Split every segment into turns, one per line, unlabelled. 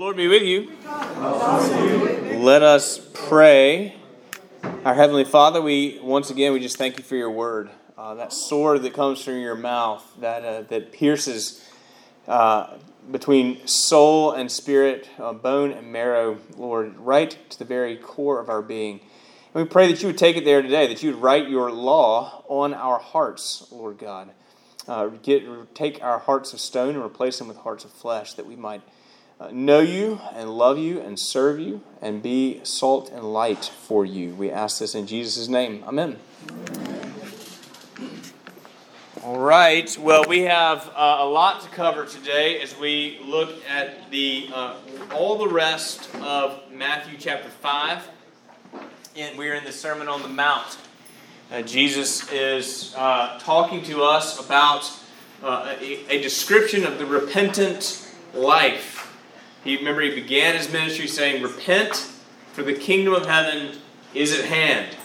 Lord be with you. Let us pray. Our Heavenly Father, we once again we just thank you for your word. Uh, that sword that comes from your mouth, that uh, that pierces uh, between soul and spirit, uh, bone and marrow, Lord, right to the very core of our being. And we pray that you would take it there today, that you would write your law on our hearts, Lord God. Uh, get, take our hearts of stone and replace them with hearts of flesh, that we might know you and love you and serve you and be salt and light for you. We ask this in Jesus' name. Amen. All right. Well, we have uh, a lot to cover today as we look at the uh, all the rest of Matthew chapter five, and we're in the Sermon on the Mount. Uh, Jesus is uh, talking to us about uh, a, a description of the repentant life he remember he began his ministry saying, "Repent, for the kingdom of heaven is at hand."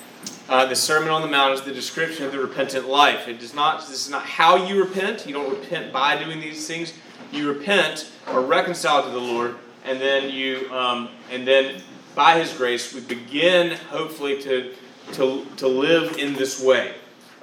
Uh, the Sermon on the Mount is the description of the repentant life. It does not. This is not how you repent. You don't repent by doing these things. You repent or reconcile to the Lord, and then you, um, and then by His grace, we begin hopefully to to to live in this way.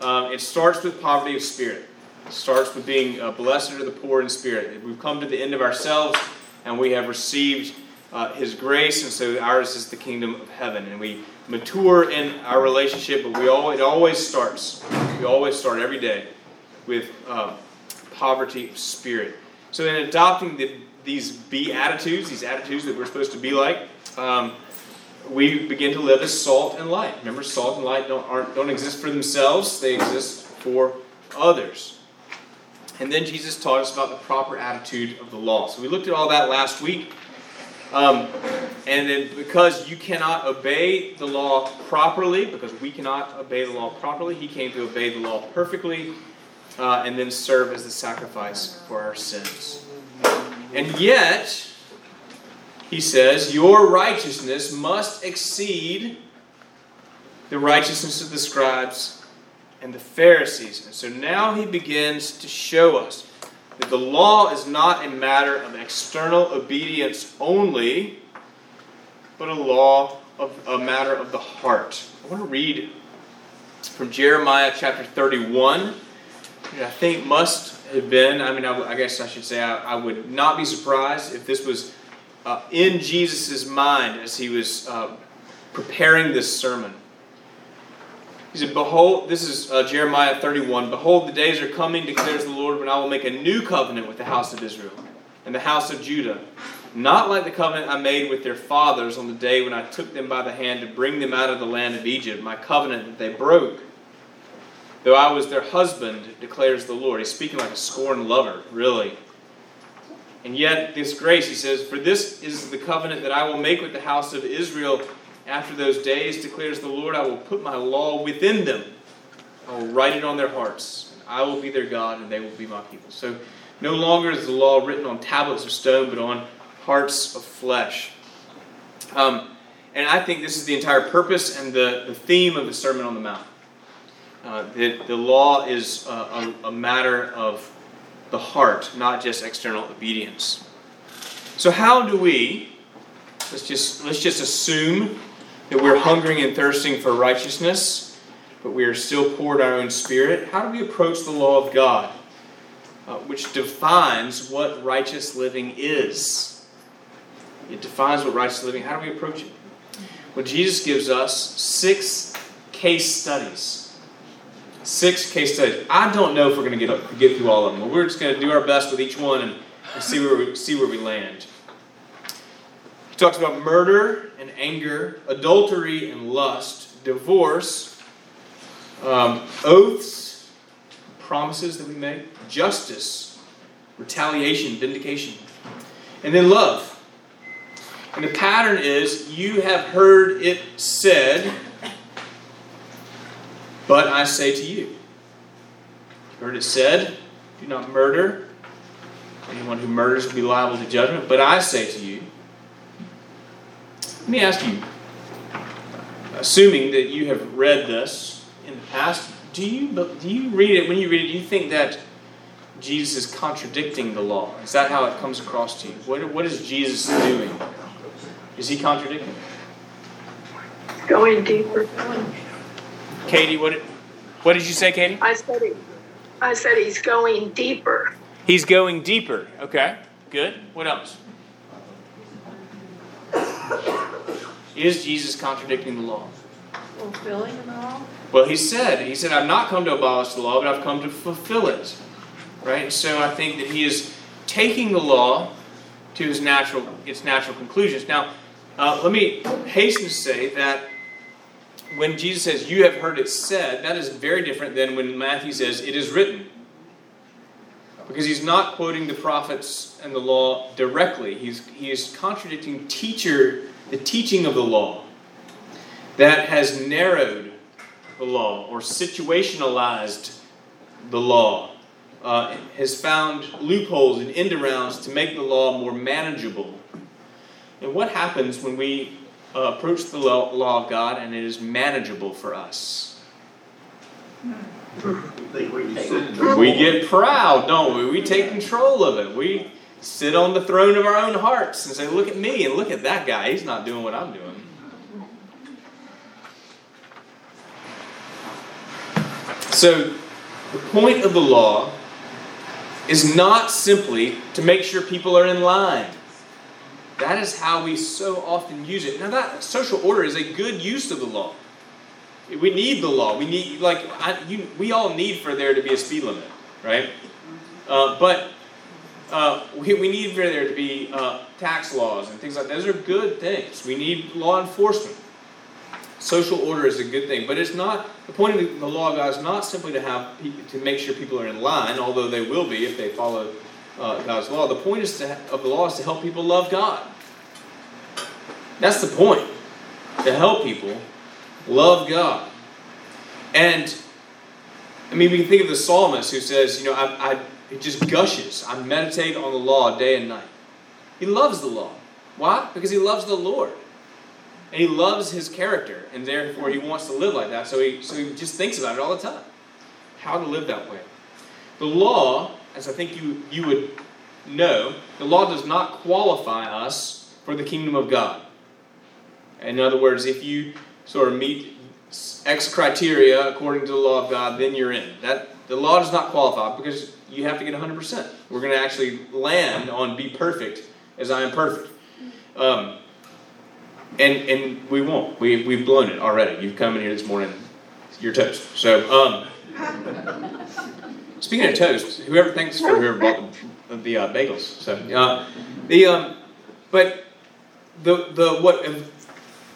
Um, it starts with poverty of spirit. It starts with being uh, blessed are the poor in spirit. We've come to the end of ourselves and we have received uh, His grace, and so ours is the kingdom of heaven. And we mature in our relationship, but we all, it always starts. We always start every day with uh, poverty of spirit. So, in adopting the, these beatitudes, these attitudes that we're supposed to be like, um, we begin to live as salt and light. Remember, salt and light don't, aren't, don't exist for themselves, they exist for others. And then Jesus taught us about the proper attitude of the law. So we looked at all that last week. Um, and then because you cannot obey the law properly, because we cannot obey the law properly, he came to obey the law perfectly uh, and then serve as the sacrifice for our sins. And yet, he says, your righteousness must exceed the righteousness of the scribes and the Pharisees. And so now he begins to show us that the law is not a matter of external obedience only, but a law of a matter of the heart. I want to read from Jeremiah chapter 31. I think must have been, I mean, I, I guess I should say, I, I, would not be surprised if this was uh, in Jesus' mind as he was uh, preparing this sermon. He said, Behold, this is uh, Jeremiah 31. Behold, the days are coming, declares the Lord, when I will make a new covenant with the house of Israel and the house of Judah. Not like the covenant I made with their fathers on the day when I took them by the hand to bring them out of the land of Egypt, my covenant that they broke. Though I was their husband, declares the Lord. He's speaking like a scorned lover, really. And yet, this grace, he says, For this is the covenant that I will make with the house of Israel after those days, declares the Lord, I will put my law within them. I will write it on their hearts. I will be their God, and they will be my people. So no longer is the law written on tablets of stone, but on hearts of flesh. Um, and I think this is the entire purpose and the, the theme of the Sermon on the Mount. Uh, the law is a, a, a matter of the heart, not just external obedience. So, how do we, let's just, let's just assume that we're hungering and thirsting for righteousness, but we are still poor in our own spirit? How do we approach the law of God, uh, which defines what righteous living is? It defines what righteous living. How do we approach it? Well, Jesus gives us six case studies. Six case studies. I don't know if we're going to get get through all of them, but we're just going to do our best with each one and, and see where we see where we land. He talks about murder and anger, adultery and lust, divorce, um, oaths, promises that we make, justice, retaliation, vindication, and then love. And the pattern is you have heard it said, but I say to you. You heard it said, do not murder. Anyone who murders will be liable to judgment. But I say to you, let me ask you, assuming that you have read this in the past, do you do you read it when you read it? Do you think that Jesus is contradicting the law? Is that how it comes across to you? What, what is Jesus doing? Is he contradicting?
Going deeper.
Katie, what did, what did you say, Katie?
I said I said he's going deeper.
He's going deeper. Okay, good. What else? Is Jesus contradicting the law?
Fulfilling the law?
Well, he said, he said, I've not come to abolish the law, but I've come to fulfill it. Right? So I think that he is taking the law to his natural, its natural conclusions. Now, uh, let me hasten to say that when Jesus says, You have heard it said, that is very different than when Matthew says, It is written. Because he's not quoting the prophets and the law directly. He's, he is contradicting teacher, the teaching of the law that has narrowed the law or situationalized the law, uh, has found loopholes and end arounds to make the law more manageable. And what happens when we uh, approach the law, law of God and it is manageable for us? We get proud, don't we? We take control of it. We sit on the throne of our own hearts and say, Look at me and look at that guy. He's not doing what I'm doing. So, the point of the law is not simply to make sure people are in line. That is how we so often use it. Now, that social order is a good use of the law. We need the law. We need, like, I, you, we all need for there to be a speed limit, right? Uh, but uh, we, we need for there to be uh, tax laws and things like that. Those are good things. We need law enforcement. Social order is a good thing, but it's not the point of the law of God is not simply to have to make sure people are in line, although they will be if they follow uh, God's law. The point is to, of the law is to help people love God. That's the point. To help people love God. And I mean, we can think of the psalmist who says, you know, I, I it just gushes. I meditate on the law day and night. He loves the law. Why? Because he loves the Lord. And he loves his character, and therefore he wants to live like that. So he, so he just thinks about it all the time. How to live that way. The law, as I think you, you would know, the law does not qualify us for the kingdom of God. In other words, if you sort of meet X criteria according to the law of God, then you're in. That the law does not qualify because you have to get 100%. We're going to actually land on be perfect as I am perfect. Um, and and we won't. We we've blown it already. You've come in here this morning, you're toast. So um, speaking of toast, whoever thanks for whoever bought the, the uh, bagels. So uh, the um, but the the what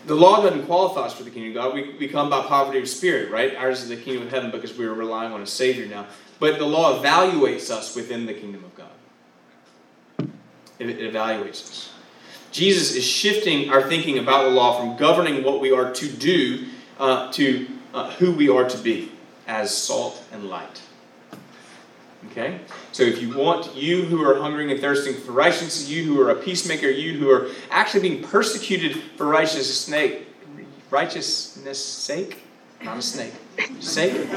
the law doesn't qualify us for the kingdom of God. We, we come by poverty of spirit, right? Ours is the kingdom of heaven because we are relying on a Savior now. But the law evaluates us within the kingdom of God. It, it evaluates us. Jesus is shifting our thinking about the law from governing what we are to do uh, to uh, who we are to be as salt and light. Okay? So if you want, you who are hungering and thirsting for righteousness, you who are a peacemaker, you who are actually being persecuted for righteousness' sake, righteousness' sake, not a snake, sake,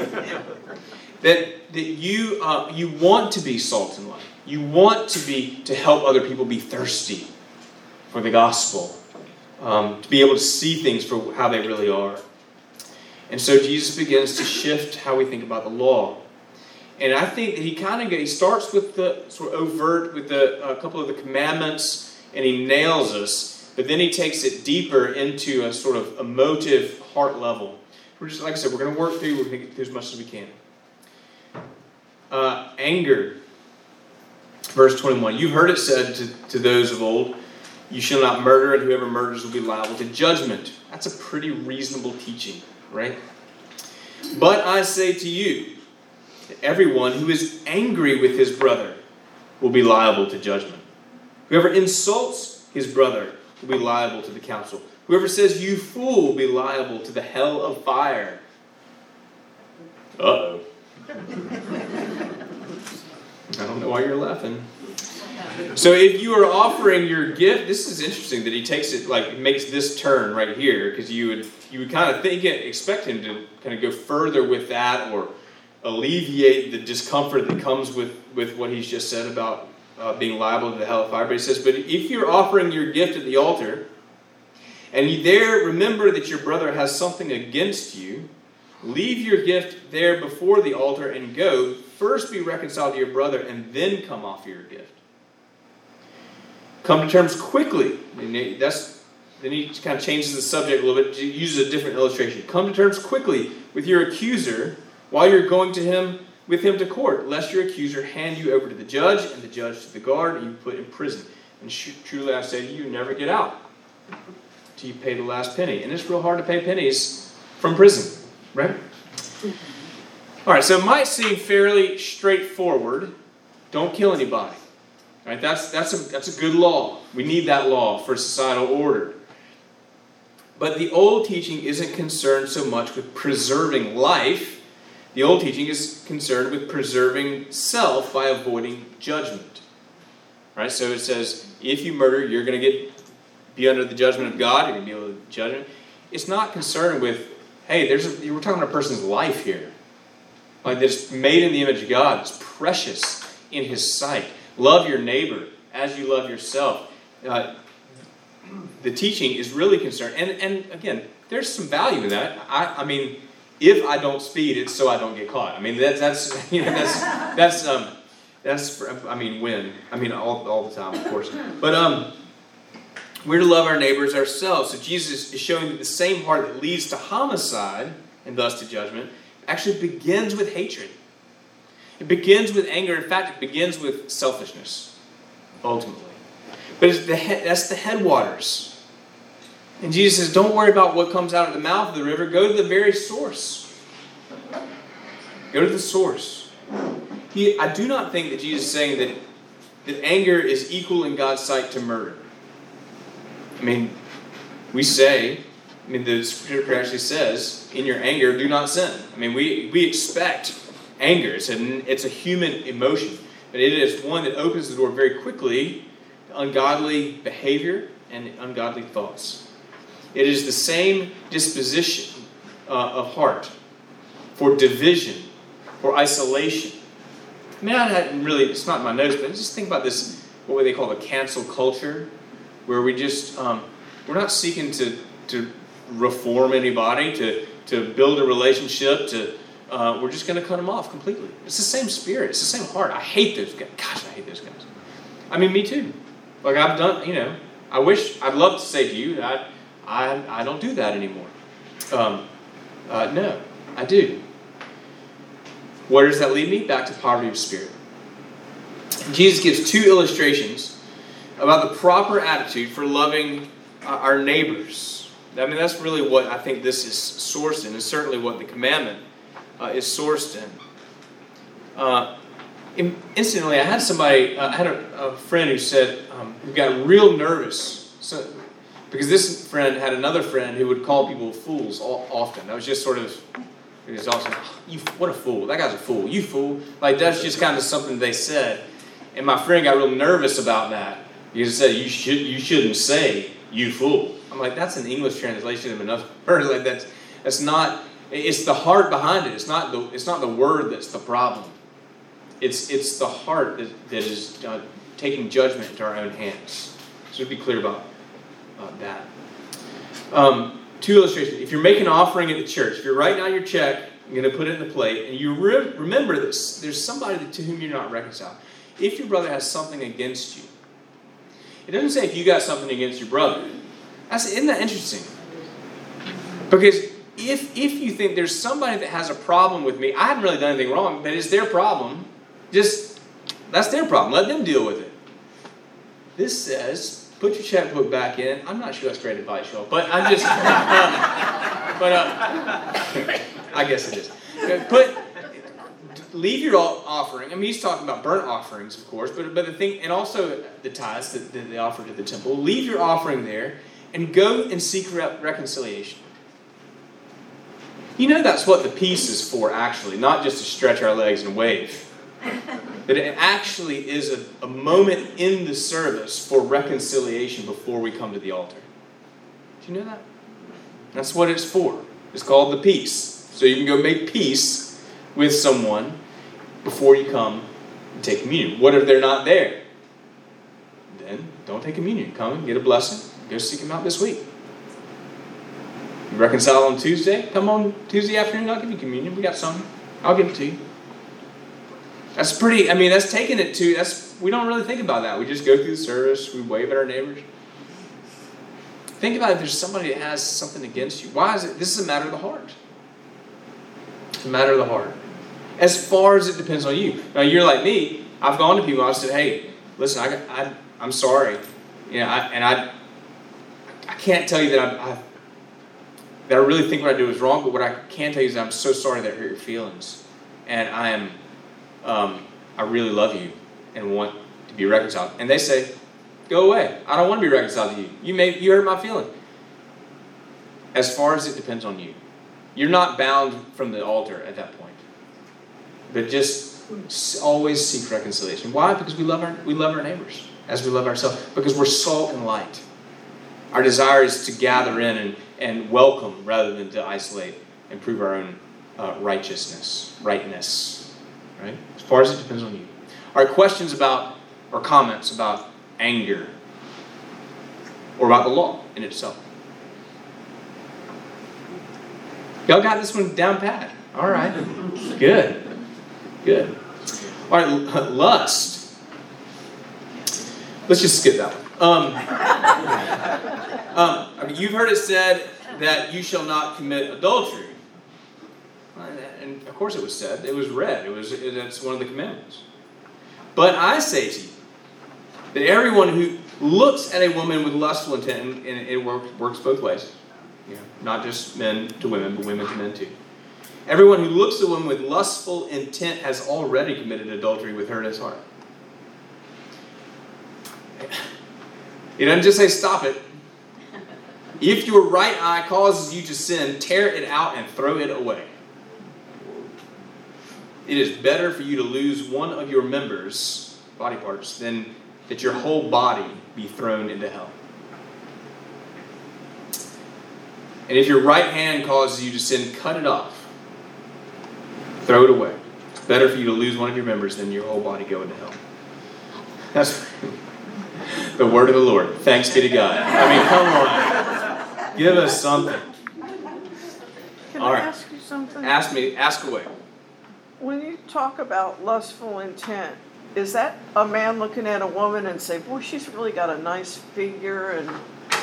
that, that you, uh, you want to be salt and light. You want to be to help other people be thirsty for the gospel, um, to be able to see things for how they really are. And so Jesus begins to shift how we think about the law. And I think that he kind of he starts with the sort of overt with the a couple of the commandments, and he nails us. But then he takes it deeper into a sort of emotive heart level. We're just like I said, we're going to work through. We're going to get through as much as we can. Anger, verse twenty-one. You've heard it said to, to those of old, "You shall not murder, and whoever murders will be liable to judgment." That's a pretty reasonable teaching, right? But I say to you everyone who is angry with his brother will be liable to judgment. Whoever insults his brother will be liable to the council. Whoever says, You fool, will be liable to the hell of fire. Uh oh. I don't know why you're laughing. So if you are offering your gift, this is interesting that he takes it like makes this turn right here because you would you would kind of think it, expect him to kind of go further with that or alleviate the discomfort that comes with with what he's just said about uh, being liable to the hell of fire. But he says, But if you're offering your gift at the altar, and you there remember that your brother has something against you, leave your gift there before the altar and go. First be reconciled to your brother, and then come offer your gift. Come to terms quickly. That's then he kind of changes the subject a little bit, uses a different illustration. Come to terms quickly with your accuser while you're going to him with him to court, lest your accuser hand you over to the judge, and the judge to the guard, and you put in prison. And truly I say to you, you never get out till you pay the last penny. And it's real hard to pay pennies from prison, right? All right, so it might seem fairly straightforward. Don't kill anybody. Right? That's, that's, a, that's a good law. We need that law for societal order. But the old teaching isn't concerned so much with preserving life. The old teaching is concerned with preserving self by avoiding judgment. Right? So it says, if you murder, you're going to get be under the judgment of God. You're going to be able to judge him. It's not concerned with, hey, there's a, we're talking about a person's life here. Like this made in the image of God. It's precious in His sight. Love your neighbor as you love yourself. Uh, the teaching is really concerned. And, and again, there's some value in that. I, I mean, if I don't speed, it's so I don't get caught. I mean, that, that's, you know, that's, that's, um, that's, I mean, when? I mean, all, all the time, of course. But, um, we're to love our neighbors ourselves. So Jesus is showing that the same heart that leads to homicide and thus to judgment actually begins with hatred. It begins with anger. In fact, it begins with selfishness, ultimately. But the head, that's the headwaters. And Jesus says, don't worry about what comes out of the mouth of the river. Go to the very source. Go to the source. He, I do not think that Jesus is saying that, that anger is equal in God's sight to murder. I mean, we say, I mean, the scripture actually says, in your anger, do not sin. I mean, we, we expect anger. It's a, it's a human emotion, but it is one that opens the door very quickly to ungodly behavior and ungodly thoughts. It is the same disposition uh, of heart for division, for isolation. I mean, I hadn't really, it's not my notes, but just think about this, what they call the cancel culture, where we just, um, we're not seeking to, to reform anybody, to, to build a relationship, to, uh, we're just going to cut them off completely. It's the same spirit. It's the same heart. I hate those guys. Gosh, I hate those guys. I mean, me too. Like I've done, you know. I wish I'd love to say to you that I I, I don't do that anymore. Um, uh, no, I do. Where does that lead me? Back to poverty of spirit. Jesus gives two illustrations about the proper attitude for loving our neighbors. I mean, that's really what I think this is sourced in, and certainly what the commandment uh, is sourced in. Uh, instantly, I had somebody, uh, I had a, a, friend who said, um, who got real nervous. So, because this friend had another friend who would call people fools all, often. That was just sort of, it was also, you, what a fool. That guy's a fool. You fool. Like, that's just kind of something they said. And my friend got real nervous about that. He said, you, should, you shouldn't say, you fool. I'm like, that's an English translation of another word. Like, that's, that's not, it's the heart behind it. It's not the, it's not the word that's the problem. It's, it's the heart that, that is uh, taking judgment into our own hands. So be clear about uh, that. Um, two illustrations. If you're making an offering at the church, if you're writing out your check, you're going to put it in the plate, and you re- remember that there's somebody to whom you're not reconciled. If your brother has something against you, it doesn't say if you got something against your brother. That's, isn't that interesting? Because if if you think there's somebody that has a problem with me, I haven't really done anything wrong, but it's their problem. Just that's their problem. Let them deal with it. This says, put your checkbook back in. I'm not sure that's great advice, y'all, but I'm just. um, but uh, I guess it is. Put leave your offering. I mean, he's talking about burnt offerings, of course, but but the thing, and also the tithes that, that they offer to the temple. Leave your offering there and go and seek re- reconciliation. You know that's what the peace is for, actually, not just to stretch our legs and wave. That it actually is a, a moment in the service for reconciliation before we come to the altar. Do you know that? That's what it's for. It's called the peace. So you can go make peace with someone before you come take communion. What if they're not there? Then don't take communion. Come and get a blessing. Go seek them out this week. You reconcile on Tuesday. Come on Tuesday afternoon. I'll give you communion. We got some. I'll give it to you. That's pretty. I mean, that's taking it to. That's we don't really think about that. We just go through the service. We wave at our neighbors. Think about if there's somebody that has something against you. Why is it? This is a matter of the heart. It's a matter of the heart. As far as it depends on you. Now you're like me. I've gone to people. I said, "Hey, listen, I, I I'm sorry. You know, I, and I I can't tell you that I, I that I really think what I do is wrong. But what I can tell you is I'm so sorry that I hurt your feelings, and I am um, I really love you and want to be reconciled. And they say, Go away. I don't want to be reconciled to you. You made you hurt my feeling. As far as it depends on you. You're not bound from the altar at that point. But just always seek reconciliation. Why? Because we love our we love our neighbors as we love ourselves. Because we're salt and light. Our desire is to gather in and, and welcome rather than to isolate and prove our own uh, righteousness, rightness. Right? As far as it depends on you. Right, questions about or comments about anger or about the law in itself. Y'all got this one down pat. All right. Good. Good. All right, lust. Let's just skip that one. Um, um, I mean, you've heard it said that you shall not commit adultery. And of course it was said. It was read. It was, it's one of the commandments. But I say to you, that everyone who looks at a woman with lustful intent, and, it works, works both ways, you know, not just men to women, but women to men too. Everyone who looks at a woman with lustful intent has already committed adultery with her in his heart. He doesn't just say stop it. If your right eye causes you to sin, tear it out and throw it away. It is better for you to lose one of your members, body parts, than that your whole body be thrown into hell. And if your right hand causes you to sin, cut it off. Throw it away. It's better for you to lose one of your members than your whole body go into hell. That's the word of the Lord. Thanks be to God. I mean, come on. Give us something.
Can
All
I
right.
ask you something?
Ask me, ask away.
When you talk about lustful intent, is that a man looking at a woman and say, "Boy, she's really got a nice figure and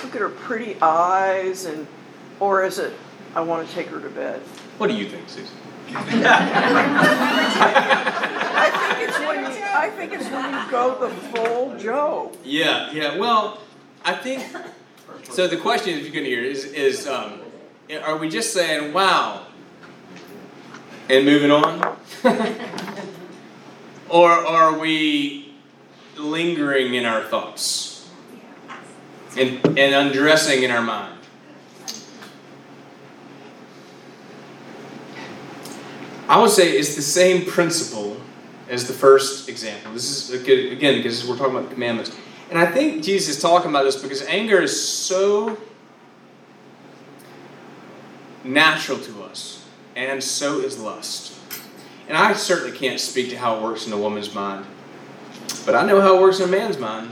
look at her pretty eyes," and or is it, "I want to take her to bed"?
What do you think, Susan?
I think it's when you, I think it's when you go the full Joe.
Yeah, yeah. Well, I think so. The question, if you're going to hear, is is um, are we just saying "Wow" and moving on, or are we lingering in our thoughts and and undressing in our mind? I would say it's the same principle as the first example. This is a good, again because we're talking about the commandments. And I think Jesus is talking about this because anger is so natural to us, and so is lust. And I certainly can't speak to how it works in a woman's mind, but I know how it works in a man's mind.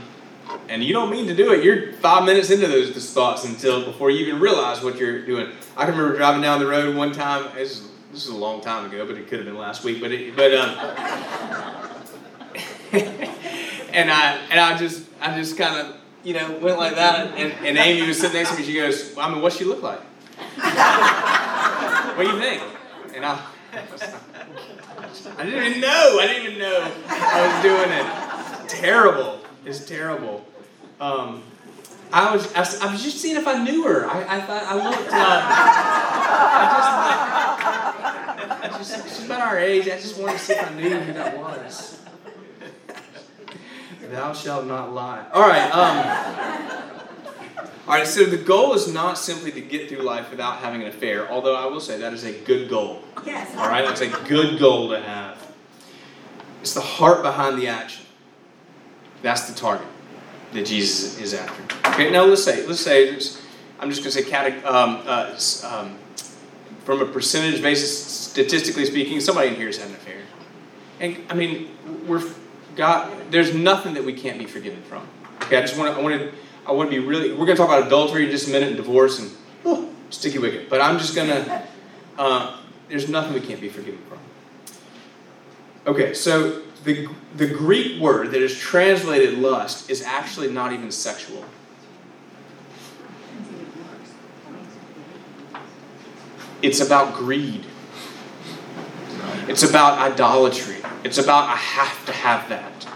And you don't mean to do it. You're five minutes into those, thoughts until before you even realize what you're doing. I can remember driving down the road one time. Is, this is a long time ago, but it could have been last week. But it, but um, and I and I just I just kind of you know went like that, and, and Amy was sitting next to me. She goes, well, "I mean, what's she look like? what do you think?" And I, I didn't even know. I didn't even know I was doing it. Terrible. It's terrible. Um, I was I was I was just seeing if I knew her. I, I thought I looked. Uh, I just I just she's about our age. I just wanted to see if I knew who that was. Thou shalt not lie. All right. Um, all right. So the goal is not simply to get through life without having an affair. Although I will say that is a good goal.
Yes.
All right. That's a good goal to have. It's the heart behind the action. That's the target that Jesus is after. Okay. Now let's say let's say I'm just going to say cate- um, uh, um, from a percentage basis, statistically speaking, somebody in here has had an affair. And I mean, we're God, there's nothing that we can't be forgiven from. Okay, I just want to, I want to, I want to be really. We're going to talk about adultery in just a minute and divorce and oh, sticky wicket. But I'm just going to. Uh, there's nothing we can't be forgiven from. Okay, so the the Greek word that is translated lust is actually not even sexual. It's about greed. It's about idolatry. It's about I have to have that.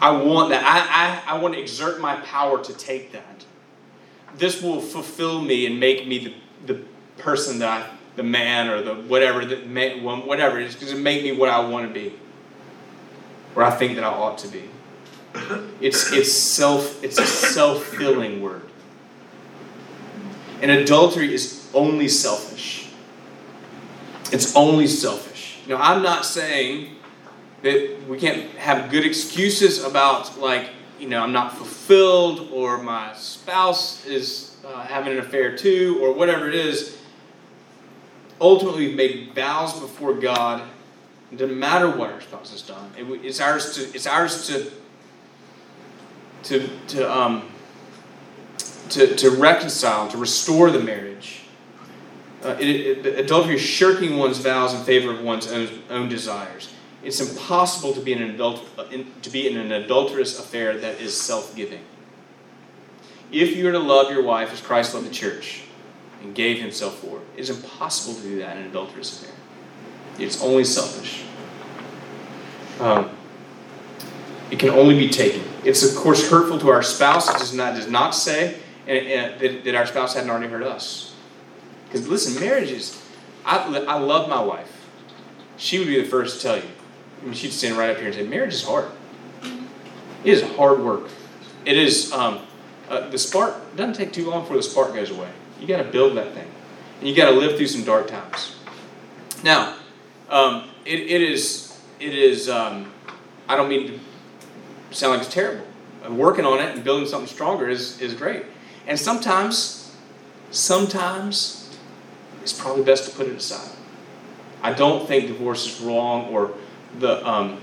I want that. I, I, I want to exert my power to take that. This will fulfill me and make me the, the person that I, the man or the whatever, that may, whatever. It's going to make me what I want to be, or I think that I ought to be. It's, it's, self, it's a self filling word. And adultery is only selfish. It's only selfish. Know, I'm not saying that we can't have good excuses about, like, you know, I'm not fulfilled or my spouse is uh, having an affair too or whatever it is. Ultimately, we've made vows before God. It doesn't matter what our spouse has done. It, it's ours to. It's ours to. To to um. To, to reconcile, to restore the marriage. Uh, it, it, adultery is shirking one's vows in favor of one's own, own desires. It's impossible to be in an adult, in, to be in an adulterous affair that is self-giving. If you are to love your wife as Christ loved the church and gave himself for it, it's impossible to do that in an adulterous affair. It's only selfish. Um, it can only be taken. It's of course hurtful to our spouse. It does not, does not say and, and, that, that our spouse hadn't already hurt us. Because listen, marriage is. I, I love my wife. She would be the first to tell you. I mean, she'd stand right up here and say, "Marriage is hard. It is hard work. It is. Um, uh, the spark doesn't take too long before the spark goes away. You got to build that thing, and you got to live through some dark times. Now, um, it, it is. It is. Um, I don't mean to sound like it's terrible. Working on it and building something stronger is is great. And sometimes, sometimes, it's probably best to put it aside. I don't think divorce is wrong or the um,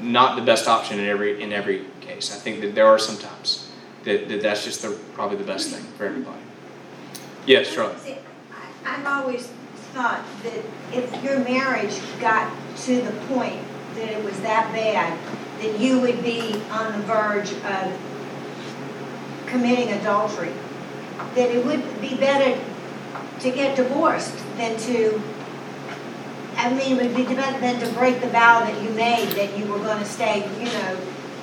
not the best option in every in every case. I think that there are some times that, that that's just the, probably the best thing for everybody. Yes, Charlotte.
I've always thought that if your marriage got to the point that it was that bad, that you would be on the verge of committing adultery, that it would be better to get divorced than to I mean, it would be better than to break the vow that you made that you were going to stay, you know,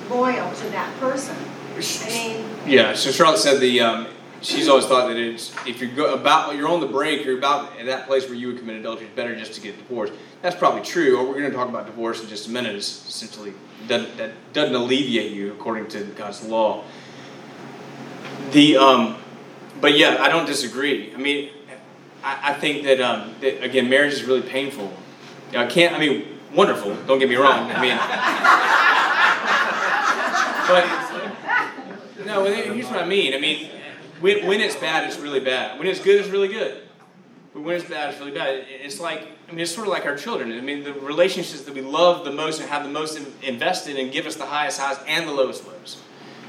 loyal to that person. I mean,
yeah. So Charlotte said the um, she's always thought that it's if you're go, about you're on the brink, you're about at that place where you would commit adultery. It's better just to get divorced. That's probably true. What we're going to talk about divorce in just a minute is essentially doesn't, that doesn't alleviate you according to God's law. The um, but yeah, I don't disagree. I mean, I, I think that, um, that again, marriage is really painful. You know, I can't. I mean, wonderful. Don't get me wrong. I mean, but no. Here's what I mean. I mean, when, when it's bad, it's really bad. When it's good, it's really good. But when it's bad, it's really bad. It's like I mean, it's sort of like our children. I mean, the relationships that we love the most and have the most invested and give us the highest highs and the lowest lows.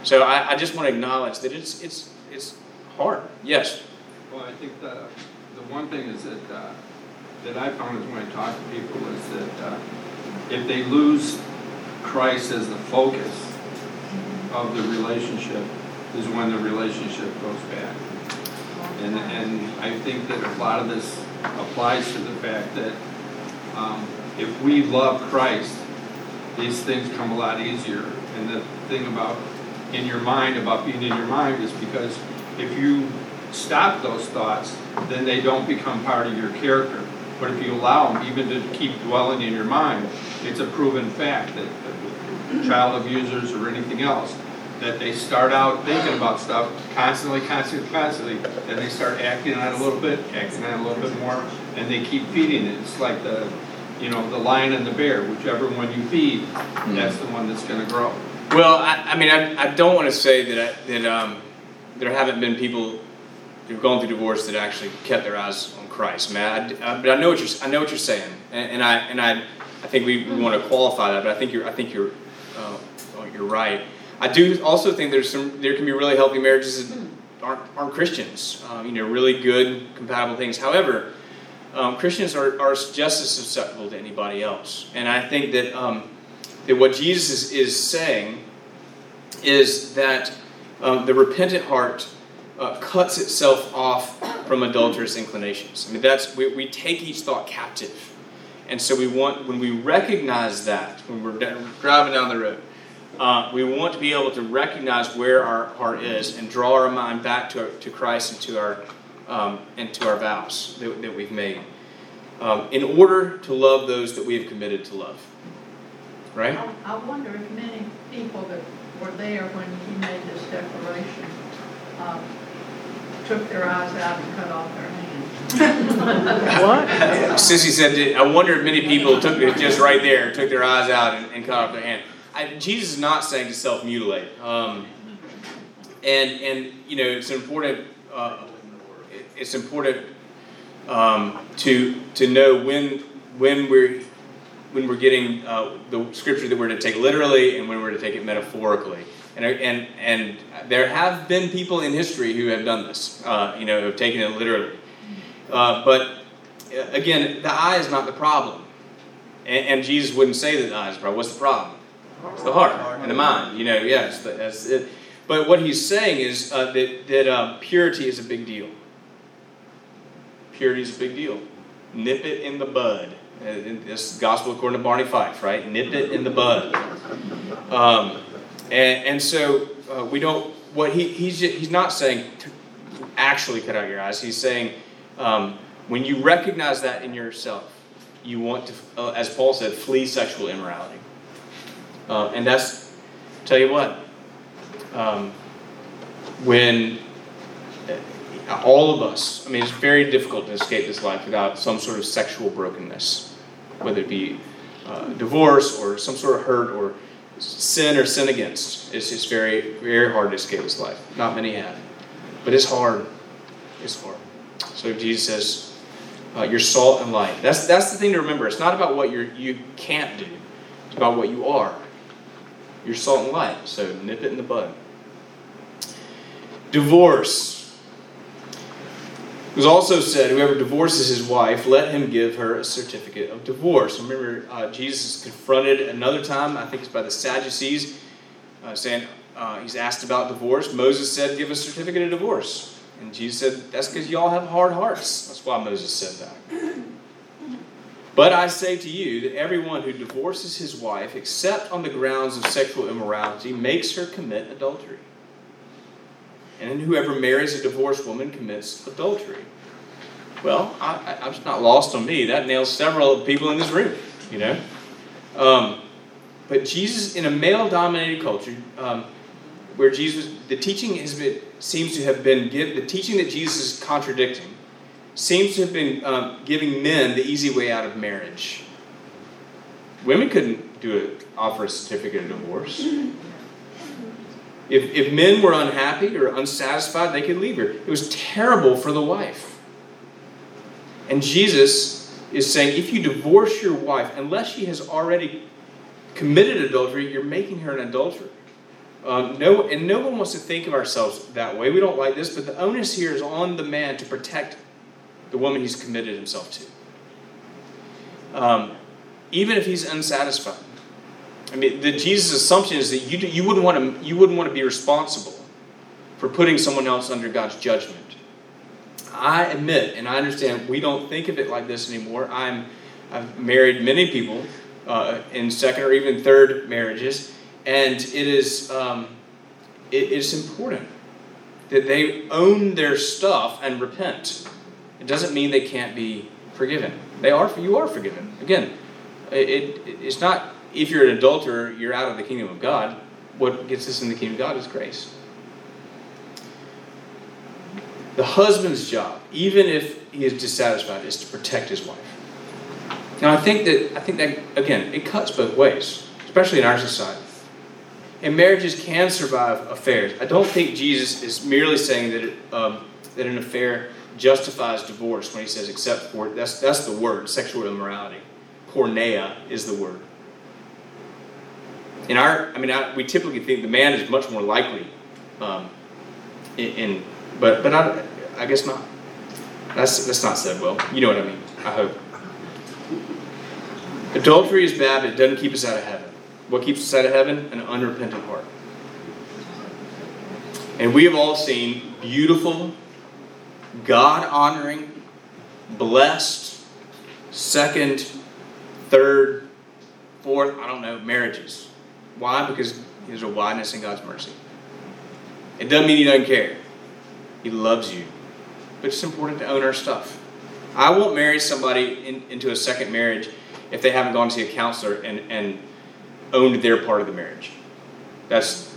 So I, I just want to acknowledge that it's it's it's hard. Yes.
Well, I think the one thing is that. Uh, that I found is when I talk to people is that uh, if they lose Christ as the focus of the relationship, is when the relationship goes bad. And, and I think that a lot of this applies to the fact that um, if we love Christ, these things come a lot easier. And the thing about in your mind, about being in your mind, is because if you stop those thoughts, then they don't become part of your character. But if you allow them even to keep dwelling in your mind, it's a proven fact that, that child abusers or anything else, that they start out thinking about stuff constantly, constantly, constantly, then they start acting on it a little bit, acting on it a little bit more, and they keep feeding it. It's like the, you know, the lion and the bear. Whichever one you feed, that's the one that's going to grow.
Well, I, I mean, I, I don't want to say that I, that um, there haven't been people who've gone through divorce that actually kept their eyes on Christ, man. I, I, but I know what you're I know what you're saying, and, and I and I I think we, we want to qualify that, but I think you're I think you're uh, oh, you're right. I do also think there's some there can be really healthy marriages that aren't aren't Christians. Um, you know, really good compatible things. However, um, Christians are, are just as susceptible to anybody else, and I think that um, that what Jesus is, is saying is that um, the repentant heart uh, cuts itself off from adulterous inclinations. I mean, that's we, we take each thought captive, and so we want when we recognize that when we're driving down the road, uh, we want to be able to recognize where our heart is and draw our mind back to, to Christ and to our um, and to our vows that, that we've made, um, in order to love those that we have committed to love. Right?
I I wonder if many people that were there when he made this declaration um, took their eyes out and cut off their hands.
What?
Sissy said, I wonder if many people took it just right there, took their eyes out and, and cut off their hand. I, Jesus is not saying to self mutilate. Um, and, and, you know, it's important, uh, it's important um, to, to know when, when we're, when we're getting uh, the scripture that we're to take literally and when we're to take it metaphorically. And, and, and there have been people in history who have done this, uh, you know, who have taken it literally. Uh, but uh, again, the eye is not the problem. And, and, Jesus wouldn't say that the eye is the problem. What's the problem? It's the heart and the mind. You know, yes. That's it. But what he's saying is uh, that, that uh, purity is a big deal. Purity is a big deal. Nip it in the bud. Uh, this gospel according to Barney Fife, right? Nip it in the bud. Um, and, and so uh, we don't, what he, he's, he's not saying actually cut out your eyes. He's saying um, when you recognize that in yourself, you want to, uh, as Paul said, flee sexual immorality. Uh, and that's, tell you what, um, when uh, all of us, I mean, it's very difficult to escape this life without some sort of sexual brokenness, whether it be uh, divorce or some sort of hurt or sin or sin against. It's just very, very hard to escape this life. Not many have. But it's hard. It's hard. So Jesus says, uh, you're salt and light. That's, that's the thing to remember. It's not about what you're, you can't do, it's about what you are. You're salt and light. So nip it in the bud. Divorce. It was also said, whoever divorces his wife, let him give her a certificate of divorce. Remember, uh, Jesus is confronted another time, I think it's by the Sadducees, uh, saying, uh, he's asked about divorce. Moses said, give a certificate of divorce. And Jesus said, that's because y'all have hard hearts. That's why Moses said that. But I say to you that everyone who divorces his wife, except on the grounds of sexual immorality, makes her commit adultery. And whoever marries a divorced woman commits adultery. Well, I, I, it's not lost on me. That nails several people in this room, you know. Um, but Jesus, in a male-dominated culture, um, where Jesus, the teaching has been, seems to have been give, the teaching that Jesus is contradicting seems to have been um, giving men the easy way out of marriage. Women couldn't do it, offer a certificate of divorce. If, if men were unhappy or unsatisfied, they could leave her. It was terrible for the wife. And Jesus is saying if you divorce your wife, unless she has already committed adultery, you're making her an adulterer. Um, no, and no one wants to think of ourselves that way. We don't like this, but the onus here is on the man to protect the woman he's committed himself to. Um, even if he's unsatisfied. I mean, the Jesus' assumption is that you, you, wouldn't want to, you wouldn't want to be responsible for putting someone else under God's judgment. I admit, and I understand, we don't think of it like this anymore. I'm, I've married many people uh, in second or even third marriages, and it is um, it is important that they own their stuff and repent. It doesn't mean they can't be forgiven. They are. You are forgiven. Again, it, it, it's not if you're an adulterer, you're out of the kingdom of God. What gets us in the kingdom of God is grace. The husband's job, even if he is dissatisfied, is to protect his wife. Now, I think that I think that again, it cuts both ways, especially in our society. And marriages can survive affairs. I don't think Jesus is merely saying that it, um, that an affair justifies divorce when he says except for that's that's the word sexual immorality. porneia is the word. In our, I mean, I, we typically think the man is much more likely, um, in, in but but not, I guess not. That's that's not said well. You know what I mean? I hope. Adultery is bad, but it doesn't keep us out of heaven. What keeps us out of heaven? An unrepentant heart. And we have all seen beautiful, God honoring, blessed, second, third, fourth, I don't know, marriages. Why? Because there's a wideness in God's mercy. It doesn't mean He doesn't care, He loves you. But it's important to own our stuff. I won't marry somebody in, into a second marriage if they haven't gone to see a counselor and, and owned their part of the marriage. That's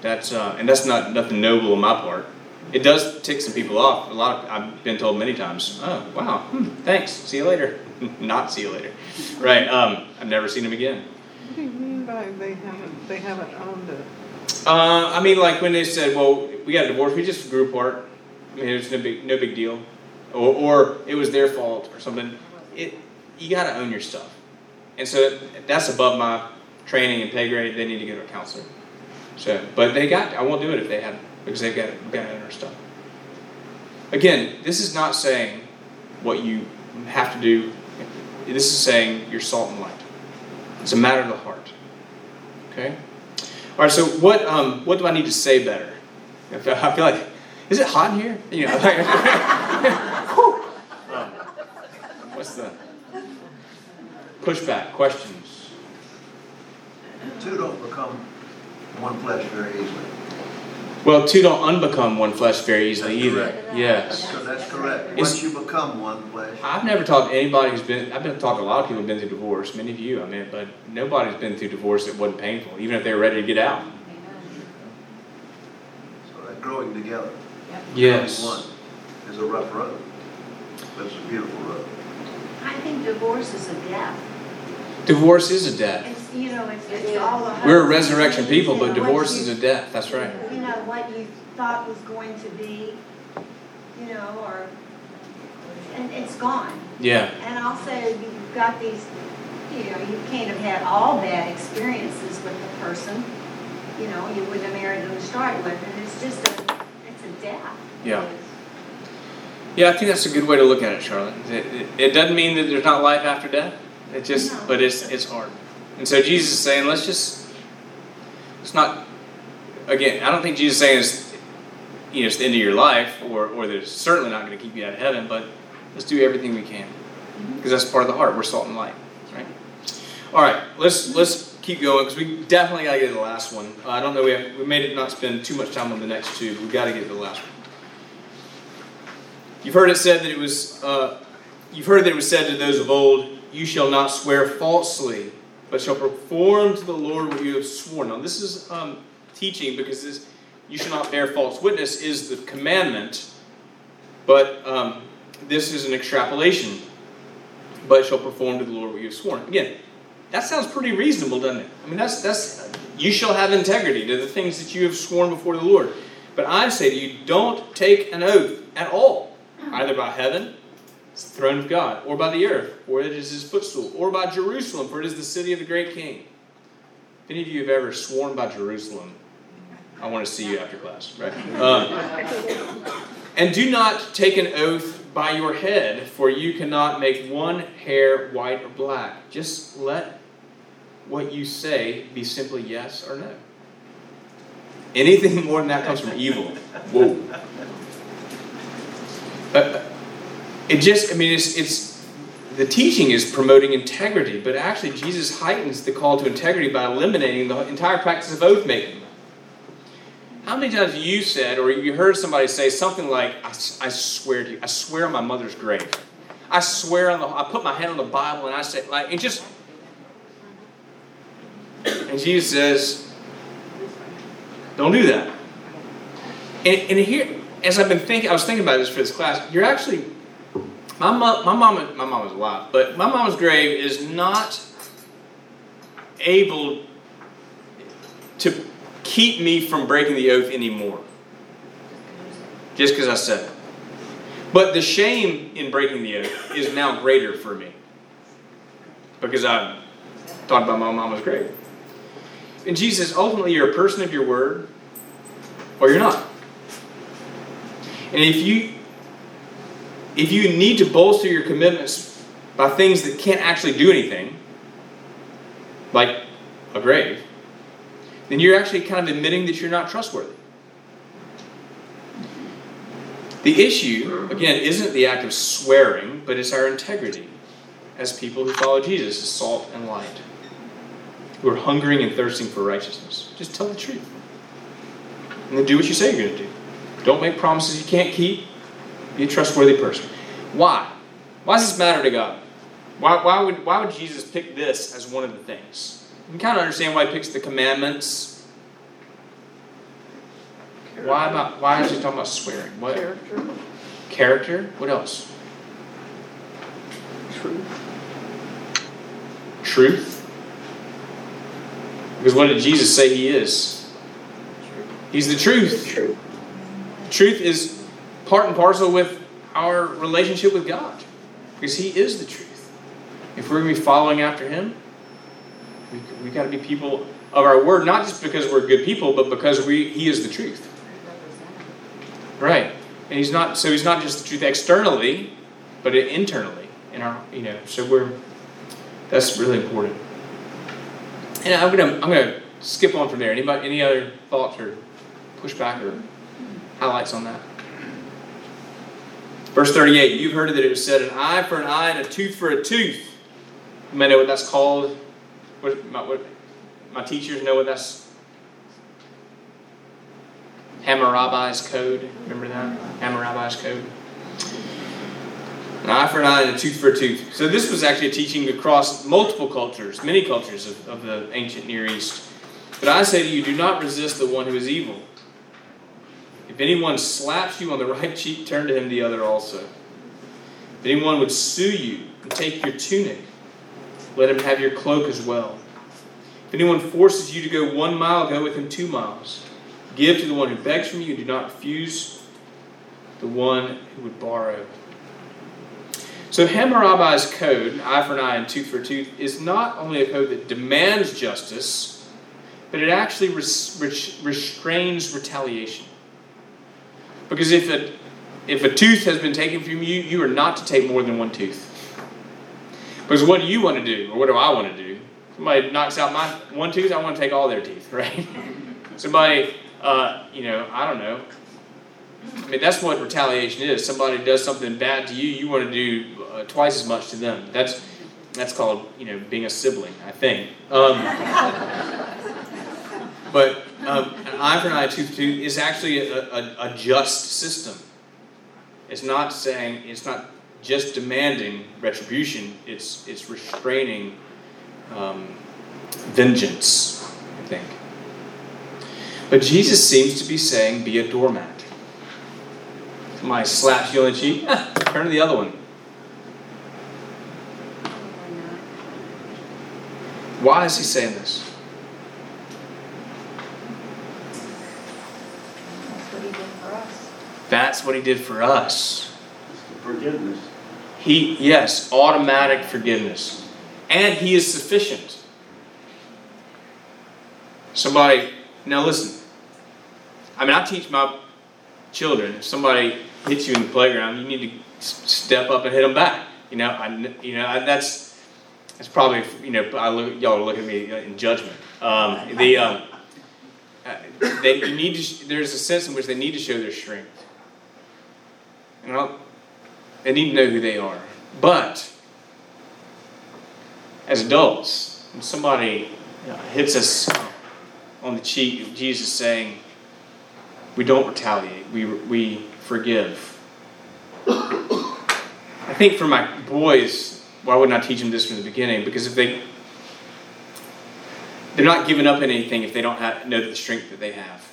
that's uh, and that's not nothing noble on my part. It does tick some people off. A lot of I've been told many times. Oh wow, hmm, thanks. See you later. not see you later. Right. Um, I've never seen him again.
Do you mean by they haven't, they haven't owned it?
Uh, I mean, like when they said, "Well, we got a divorce. We just grew apart. I mean, it's no big, no big deal," or, or it was their fault or something. It, you got to own your stuff, and so that's above my training and pay grade. They need to go to a counselor. So, but they got. I won't do it if they haven't because they've got got to own their stuff. Again, this is not saying what you have to do. This is saying you're salt and light. It's a matter of the heart. Okay. All right. So what um, what do I need to say better? I feel, I feel like is it hot in here? You know. um, what's the pushback questions?
Two don't become one flesh very easily.
Well, two don't unbecome one flesh very easily
That's
either.
correct.
Yes.
So that's correct.
It's-
Once you become one flesh,
I've never talked to anybody who's been. I've been talking to a lot of people who've been through divorce. Many of you, I mean, but nobody's been through divorce that wasn't painful, even if they were ready to get out.
so that growing together,
Yes.
becoming one, is a rough road. But it's a beautiful road.
I think divorce is a death.
Divorce is a death.
It's, you know, it's, it's all the.
We're a resurrection people, but divorce is a death. That's right.
Know, what you thought was going to be, you know, or, and it's gone.
Yeah.
And also, you've got these, you know, you can't have had all bad experiences with the person. You know, you wouldn't have married them to start with, and it's just a, it's a death.
Yeah. Yeah, I think that's a good way to look at it, Charlotte. It, it, it doesn't mean that there's not life after death. It just,
No.
but it's it's hard. And so Jesus is saying, let's just. It's not. Again, I don't think Jesus is saying it's, you know, it's the end of your life, or or that it's certainly not going to keep you out of heaven. But let's do everything we can, because that's part of the heart. We're salt and light, right? All right, let's let's keep going because we definitely got to get to the last one. Uh, I don't know we have, we made it not spend too much time on the next two. But we got to get to the last one. You've heard it said that it was. Uh, you've heard that it was said to those of old, "You shall not swear falsely, but shall perform to the Lord what you have sworn." Now, this is um, teaching because this, "You shall not bear false witness" is the commandment, but um, this is an extrapolation. But shall perform to the Lord what you have sworn. Again, that sounds pretty reasonable, doesn't it? I mean, that's that's you shall have integrity to the things that you have sworn before the Lord. But I say to you, don't take an oath at all, either by heaven, it's the throne of God, or by the earth, for it is his footstool, or by Jerusalem, for it is the city of the great king. If any of you have ever sworn by Jerusalem, I want to see you after class, right? Um, and do not take an oath by your head, for you cannot make one hair white or black. Just let what you say be simply yes or no. Anything more than that comes from evil. Whoa. Uh, it just, I mean, it's, it's, the teaching is promoting integrity, but actually Jesus heightens the call to integrity by eliminating the entire practice of oath making. How many times you said, or you heard somebody say something like, I, I swear to you, I swear on my mother's grave. I swear on the, I put my hand on the Bible and I say, like, it just, and Jesus says, don't do that. And, and here, as I've been thinking, I was thinking about this for this class, you're actually, my mom, my mom, my mom is alive, but my mom's grave is not able to keep me from breaking the oath anymore. Just because I said it. But the shame in breaking the oath is now greater for me. because I thought about my mama's grave. And Jesus ultimately, you're a person of your word, or you're not. And if you if you need to bolster your commitments by things that can't actually do anything, like a grave, then you're actually kind of admitting that you're not trustworthy. The issue, again, isn't the act of swearing, but it's our integrity as people who follow Jesus as salt and light, who are hungering and thirsting for righteousness. Just tell the truth. And then do what you say you're going to do. Don't make promises you can't keep. Be a trustworthy person. Why? Why does this matter to God? Why, why, would, why would Jesus pick this as one of the things? You can kind of understand why he picks the commandments. Why about why is he talking about swearing? What
Character,
character? What else?
truth.
Truth. Because what did Jesus say he is? He's the truth.
True.
Truth is part and parcel with our relationship with God. Because He is the truth. If we're going to be following after Him, we, we got to be people of our word, not just because we're good people, but because we, He is the truth. Right. And He's not, so He's not just the truth externally, but internally. In our, you know, so we're, that's really important. And I'm gonna, I'm gonna skip on from there. Anybody, any other thoughts or pushback or highlights on that? Verse 38, you've heard that it was said, an eye for an eye and a tooth for a tooth. You may know what that's called. What, my, what, my teachers know what that's. Hammurabi's code. Remember that? Hammurabi's code. An eye for an eye and a tooth for a tooth. So this was actually a teaching across multiple cultures, many cultures of, of the ancient Near East. But I say to you, do not resist the one who is evil. If anyone slaps you on the right cheek, turn to him the other also. If anyone would sue you and take your tunic, let him have your cloak as well. If anyone forces you to go one mile, go with him two miles. Give to the one who begs from you, and do not refuse the one who would borrow. So Hammurabi's code, eye for an eye and tooth for tooth, is not only a code that demands justice, but it actually res- res- restrains retaliation. Because if a, if a tooth has been taken from you, you are not to take more than one tooth. Because what do you want to do, or what do I want to do? Somebody knocks out my one tooth, I want to take all their teeth, right? Somebody, uh, you know, I don't know. I mean, that's what retaliation is. Somebody does something bad to you, you want to do uh, twice as much to them. That's that's called, you know, being a sibling, I think. Um, but um, an eye for an eye, tooth for tooth is actually a, a, a just system. It's not saying, it's not just demanding retribution, it's, it's restraining um, vengeance, I think. But Jesus seems to be saying, be a doormat. My slap you on the cheek, turn to the other one. Why is he saying this?
That's what he did for us.
Forgiveness.
He, yes, automatic forgiveness. And he is sufficient. Somebody, now listen. I mean, I teach my children if somebody hits you in the playground, you need to step up and hit them back. You know, I, you know, I, that's that's probably you know, I look, y'all look at me in judgment. Um, the um, uh, they you need to. There's a sense in which they need to show their strength. And I'll, they need to know who they are. But as adults, when somebody hits us on the cheek, Jesus saying, "We don't retaliate. We we forgive." I think for my boys, why wouldn't I teach them this from the beginning? Because if they they're not giving up anything if they don't have, know the strength that they have.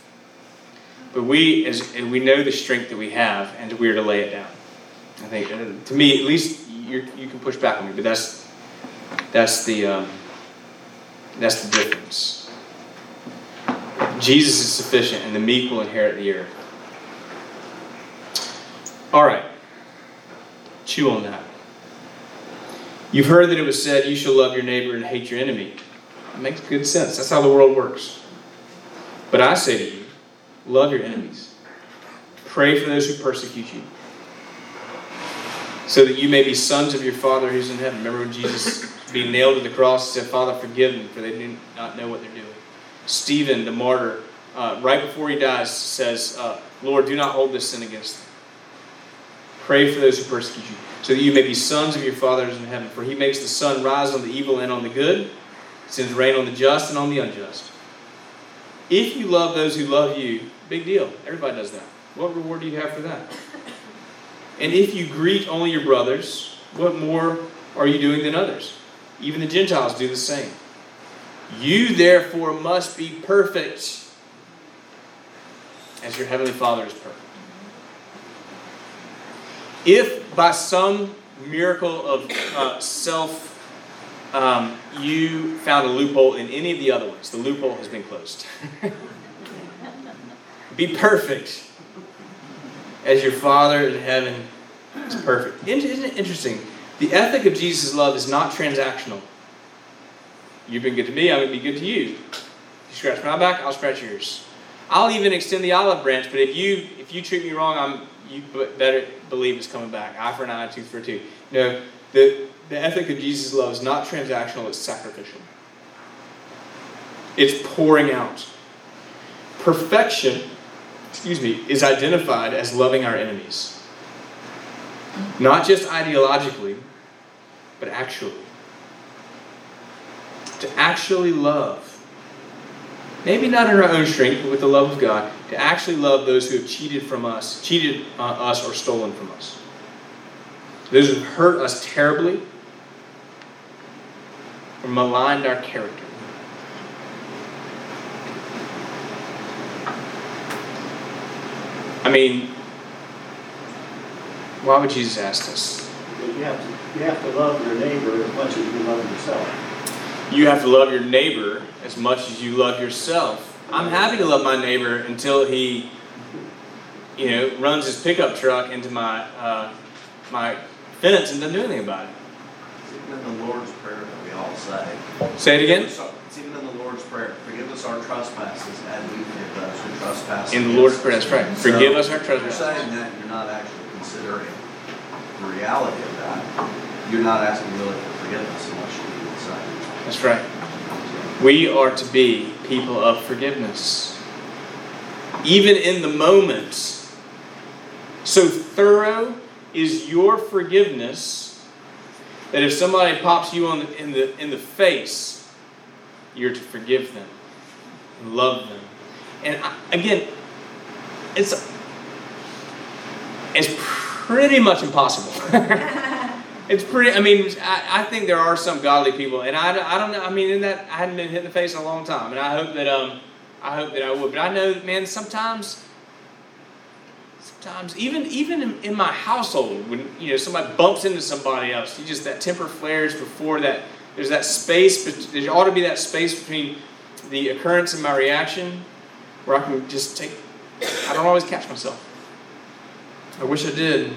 But we, as we know the strength that we have, and we're to lay it down. I think, uh, to me, at least, you you can push back on me, but that's that's the um, that's the difference. Jesus is sufficient, and the meek will inherit the earth. All right, chew on that. You've heard that it was said, You shall love your neighbor and hate your enemy. It makes good sense. That's how the world works. But I say to you, love your enemies. Pray for those who persecute you, so that you may be sons of your Father who's in heaven. Remember when Jesus being nailed to the cross said, Father, forgive them, for they do not know what they're doing. Stephen, the martyr, uh, right before he dies, says, uh, Lord, do not hold this sin against them. Pray for those who persecute you, so that you may be sons of your Father who's in heaven. For he makes the sun rise on the evil and on the good, sends rain on the just and on the unjust. If you love those who love you, big deal. Everybody does that. What reward do you have for that? And if you greet only your brothers, what more are you doing than others? Even the Gentiles do the same. You therefore must be perfect as your heavenly Father is perfect. If by some miracle of uh, self um, you found a loophole in any of the other ones, the loophole has been closed. be perfect as your Father in heaven is perfect. Isn't it interesting? The ethic of Jesus' love is not transactional. You've been good to me, I'm going to be good to you. You scratch my back, I'll scratch yours. I'll even extend the olive branch, but if you if you treat me wrong, I'm you better believe it's coming back. Eye for an eye, tooth for a tooth. No, the the ethic of Jesus' love is not transactional; it's sacrificial. It's pouring out. Perfection, excuse me, is identified as loving our enemies. Not just ideologically, but actually. To actually love. Maybe not in our own strength, but with the love of God. To actually love those who have cheated from us, cheated uh, us, or stolen from us. Those who hurt us terribly, or maligned our character. I mean, why would Jesus ask this?
You have to, you have to love your neighbor as much as you love yourself.
You have to love your neighbor as much as you love yourself. I'm happy to love my neighbor until he, you know, runs his pickup truck into my uh, my fence and doesn't do anything about it.
It's even in the Lord's Prayer that we all say.
Say it again.
It's even in the Lord's Prayer. Forgive us our trespasses as we forgive those trespass.
In the Lord's Prayer,
us.
that's right.
So,
Forgive us our
if You're
trespasses.
saying that, you're not actually considering the reality of that. You're not asking really for forgiveness unless you even say.
That's right. We are to be people of forgiveness. Even in the moments. So thorough is your forgiveness that if somebody pops you on the, in the in the face, you're to forgive them and love them. And again, it's it's pretty much impossible. It's pretty. I mean, I, I think there are some godly people, and I, I don't know. I mean, in that I hadn't been hit in the face in a long time, and I hope that um, I hope that I would. But I know, that, man, sometimes, sometimes even even in, in my household, when you know somebody bumps into somebody else, you just that temper flares before that. There's that space, but there ought to be that space between the occurrence and my reaction, where I can just take. I don't always catch myself. I wish I did.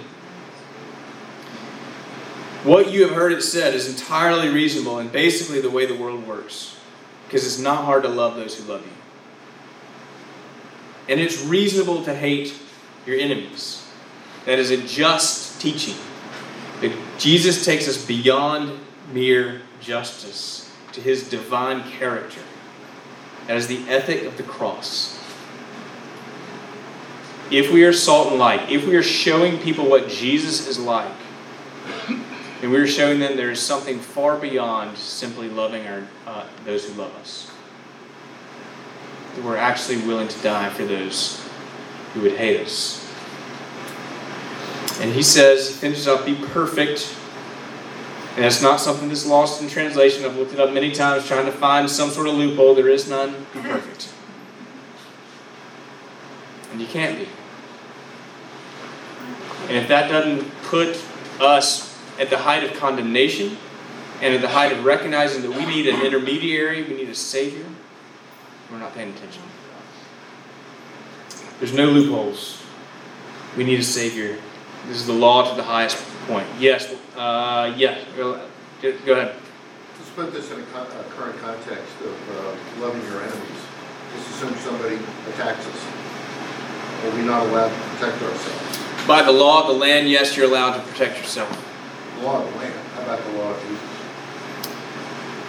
What you have heard it said is entirely reasonable and basically the way the world works. Because it's not hard to love those who love you. And it's reasonable to hate your enemies. That is a just teaching. That Jesus takes us beyond mere justice to his divine character. That is the ethic of the cross. If we are salt and light, if we are showing people what Jesus is like, and we're showing them there is something far beyond simply loving our, uh, those who love us. That we're actually willing to die for those who would hate us. And he says, he finishes up, be perfect. And that's not something that's lost in translation. I've looked it up many times trying to find some sort of loophole. There is none. Be perfect. And you can't be. And if that doesn't put us at the height of condemnation and at the height of recognizing that we need an intermediary, we need a Savior, we're not paying attention. There's no loopholes. We need a Savior. This is the law to the highest point. Yes, uh, yes. Go ahead.
Let's put this in a a current context of uh, loving your enemies. Let's assume somebody attacks us. Are we not allowed to protect ourselves?
By the law of the land, yes, you're allowed to protect yourself.
Law of the land, how about the law of Jesus?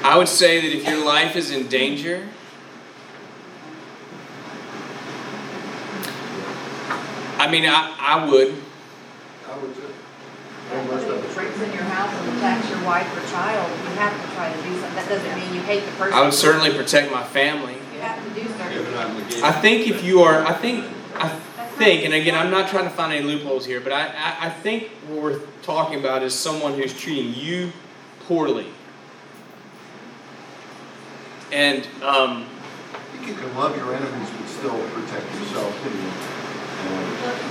I would say that if your life is in danger, I mean, I, I would.
I would too. Well, most
If
of
it
us.
breaks in your house and attacks your wife or child, you have to try to do something. That doesn't mean you hate the person.
I would certainly protect my family.
You have to do
Give
certain
an obligation.
I think if you are, I think, I think, and again, I'm not trying to find any loopholes here, but I, I, I think what we're talking about is someone who's treating you poorly. And, um,
I think you can love your enemies but still protect yourself.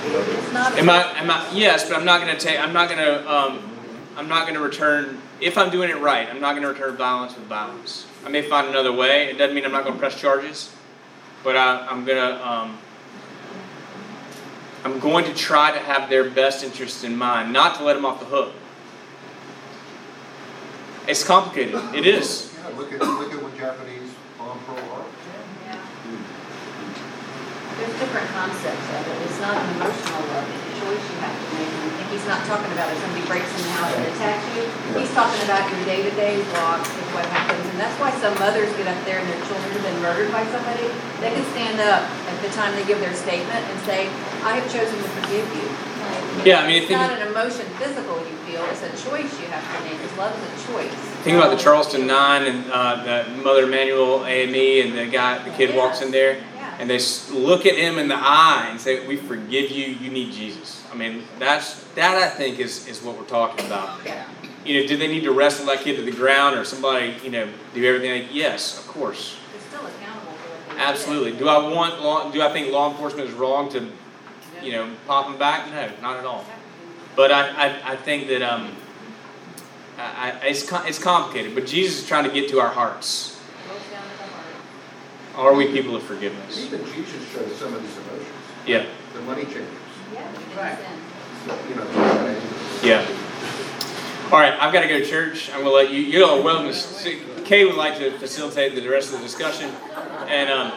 It's not.
am I, am I, yes, but I'm not gonna take, I'm not gonna, um, I'm not gonna return, if I'm doing it right, I'm not gonna return violence with violence. I may find another way, it doesn't mean I'm not gonna press charges, but I, I'm gonna, um, I'm going to try to have their best interest in mind, not to let them off the hook. It's complicated. It is.
Yeah, look at, look at what Japanese bomb Pearl Harbor.
Yeah. There's different concepts of it. It's not an emotional love, it's a choice you have to make. And I think he's not talking about if somebody breaks in the house and attacks you. He's talking about your day-to-day walk and what happens. And that's why some mothers get up there and their children have been murdered by somebody. They can stand up at the time they give their statement and say, I have chosen to forgive you. Like,
Yeah, I mean,
It's not an emotion, physical you feel, it's a choice you have to make, because love is a choice.
Think about the Charleston Nine and uh, the Mother Emanuel AME, and the guy, the kid walks in there,
Yeah.
and they look at him in the eye and say, "We forgive you. You need Jesus." I mean, that's that. I think is is what we're talking about.
Yeah.
You know, do they need to wrestle that kid to the ground, or somebody, you know, do everything? They, yes, of course,
They're still accountable for what they did.
absolutely. Do I want law? Do I think law enforcement is wrong to, you know, pop them back? No, not at all. But I, I, I think that um, I, I, it's it's complicated. But Jesus is trying to get to our hearts.
Goes down to the heart.
Are we people of forgiveness?
Even Jesus showed some of these emotions.
Yeah,
The money changers,
Yeah,
Right.
So, you know,
yeah. All right, I've got to go to church. I'm gonna let you. You all are welcome to. Kay would like to facilitate the rest of the discussion, and um,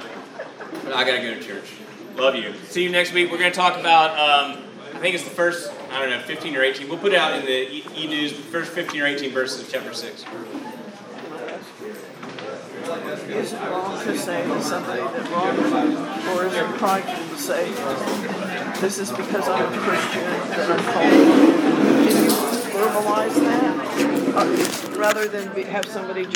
I got to go to church. Love you. See you next week. We're gonna talk about. Um, I think it's the first. I don't know, 15 or 18. We'll put it out in the e- e-news. The first 15 or 18 verses of chapter six.
Is it wrong to say to somebody that wrong, or is it prideful to say, this is because I'm a Christian that I'm called? Can you verbalize that? Uh, Rather than be- have somebody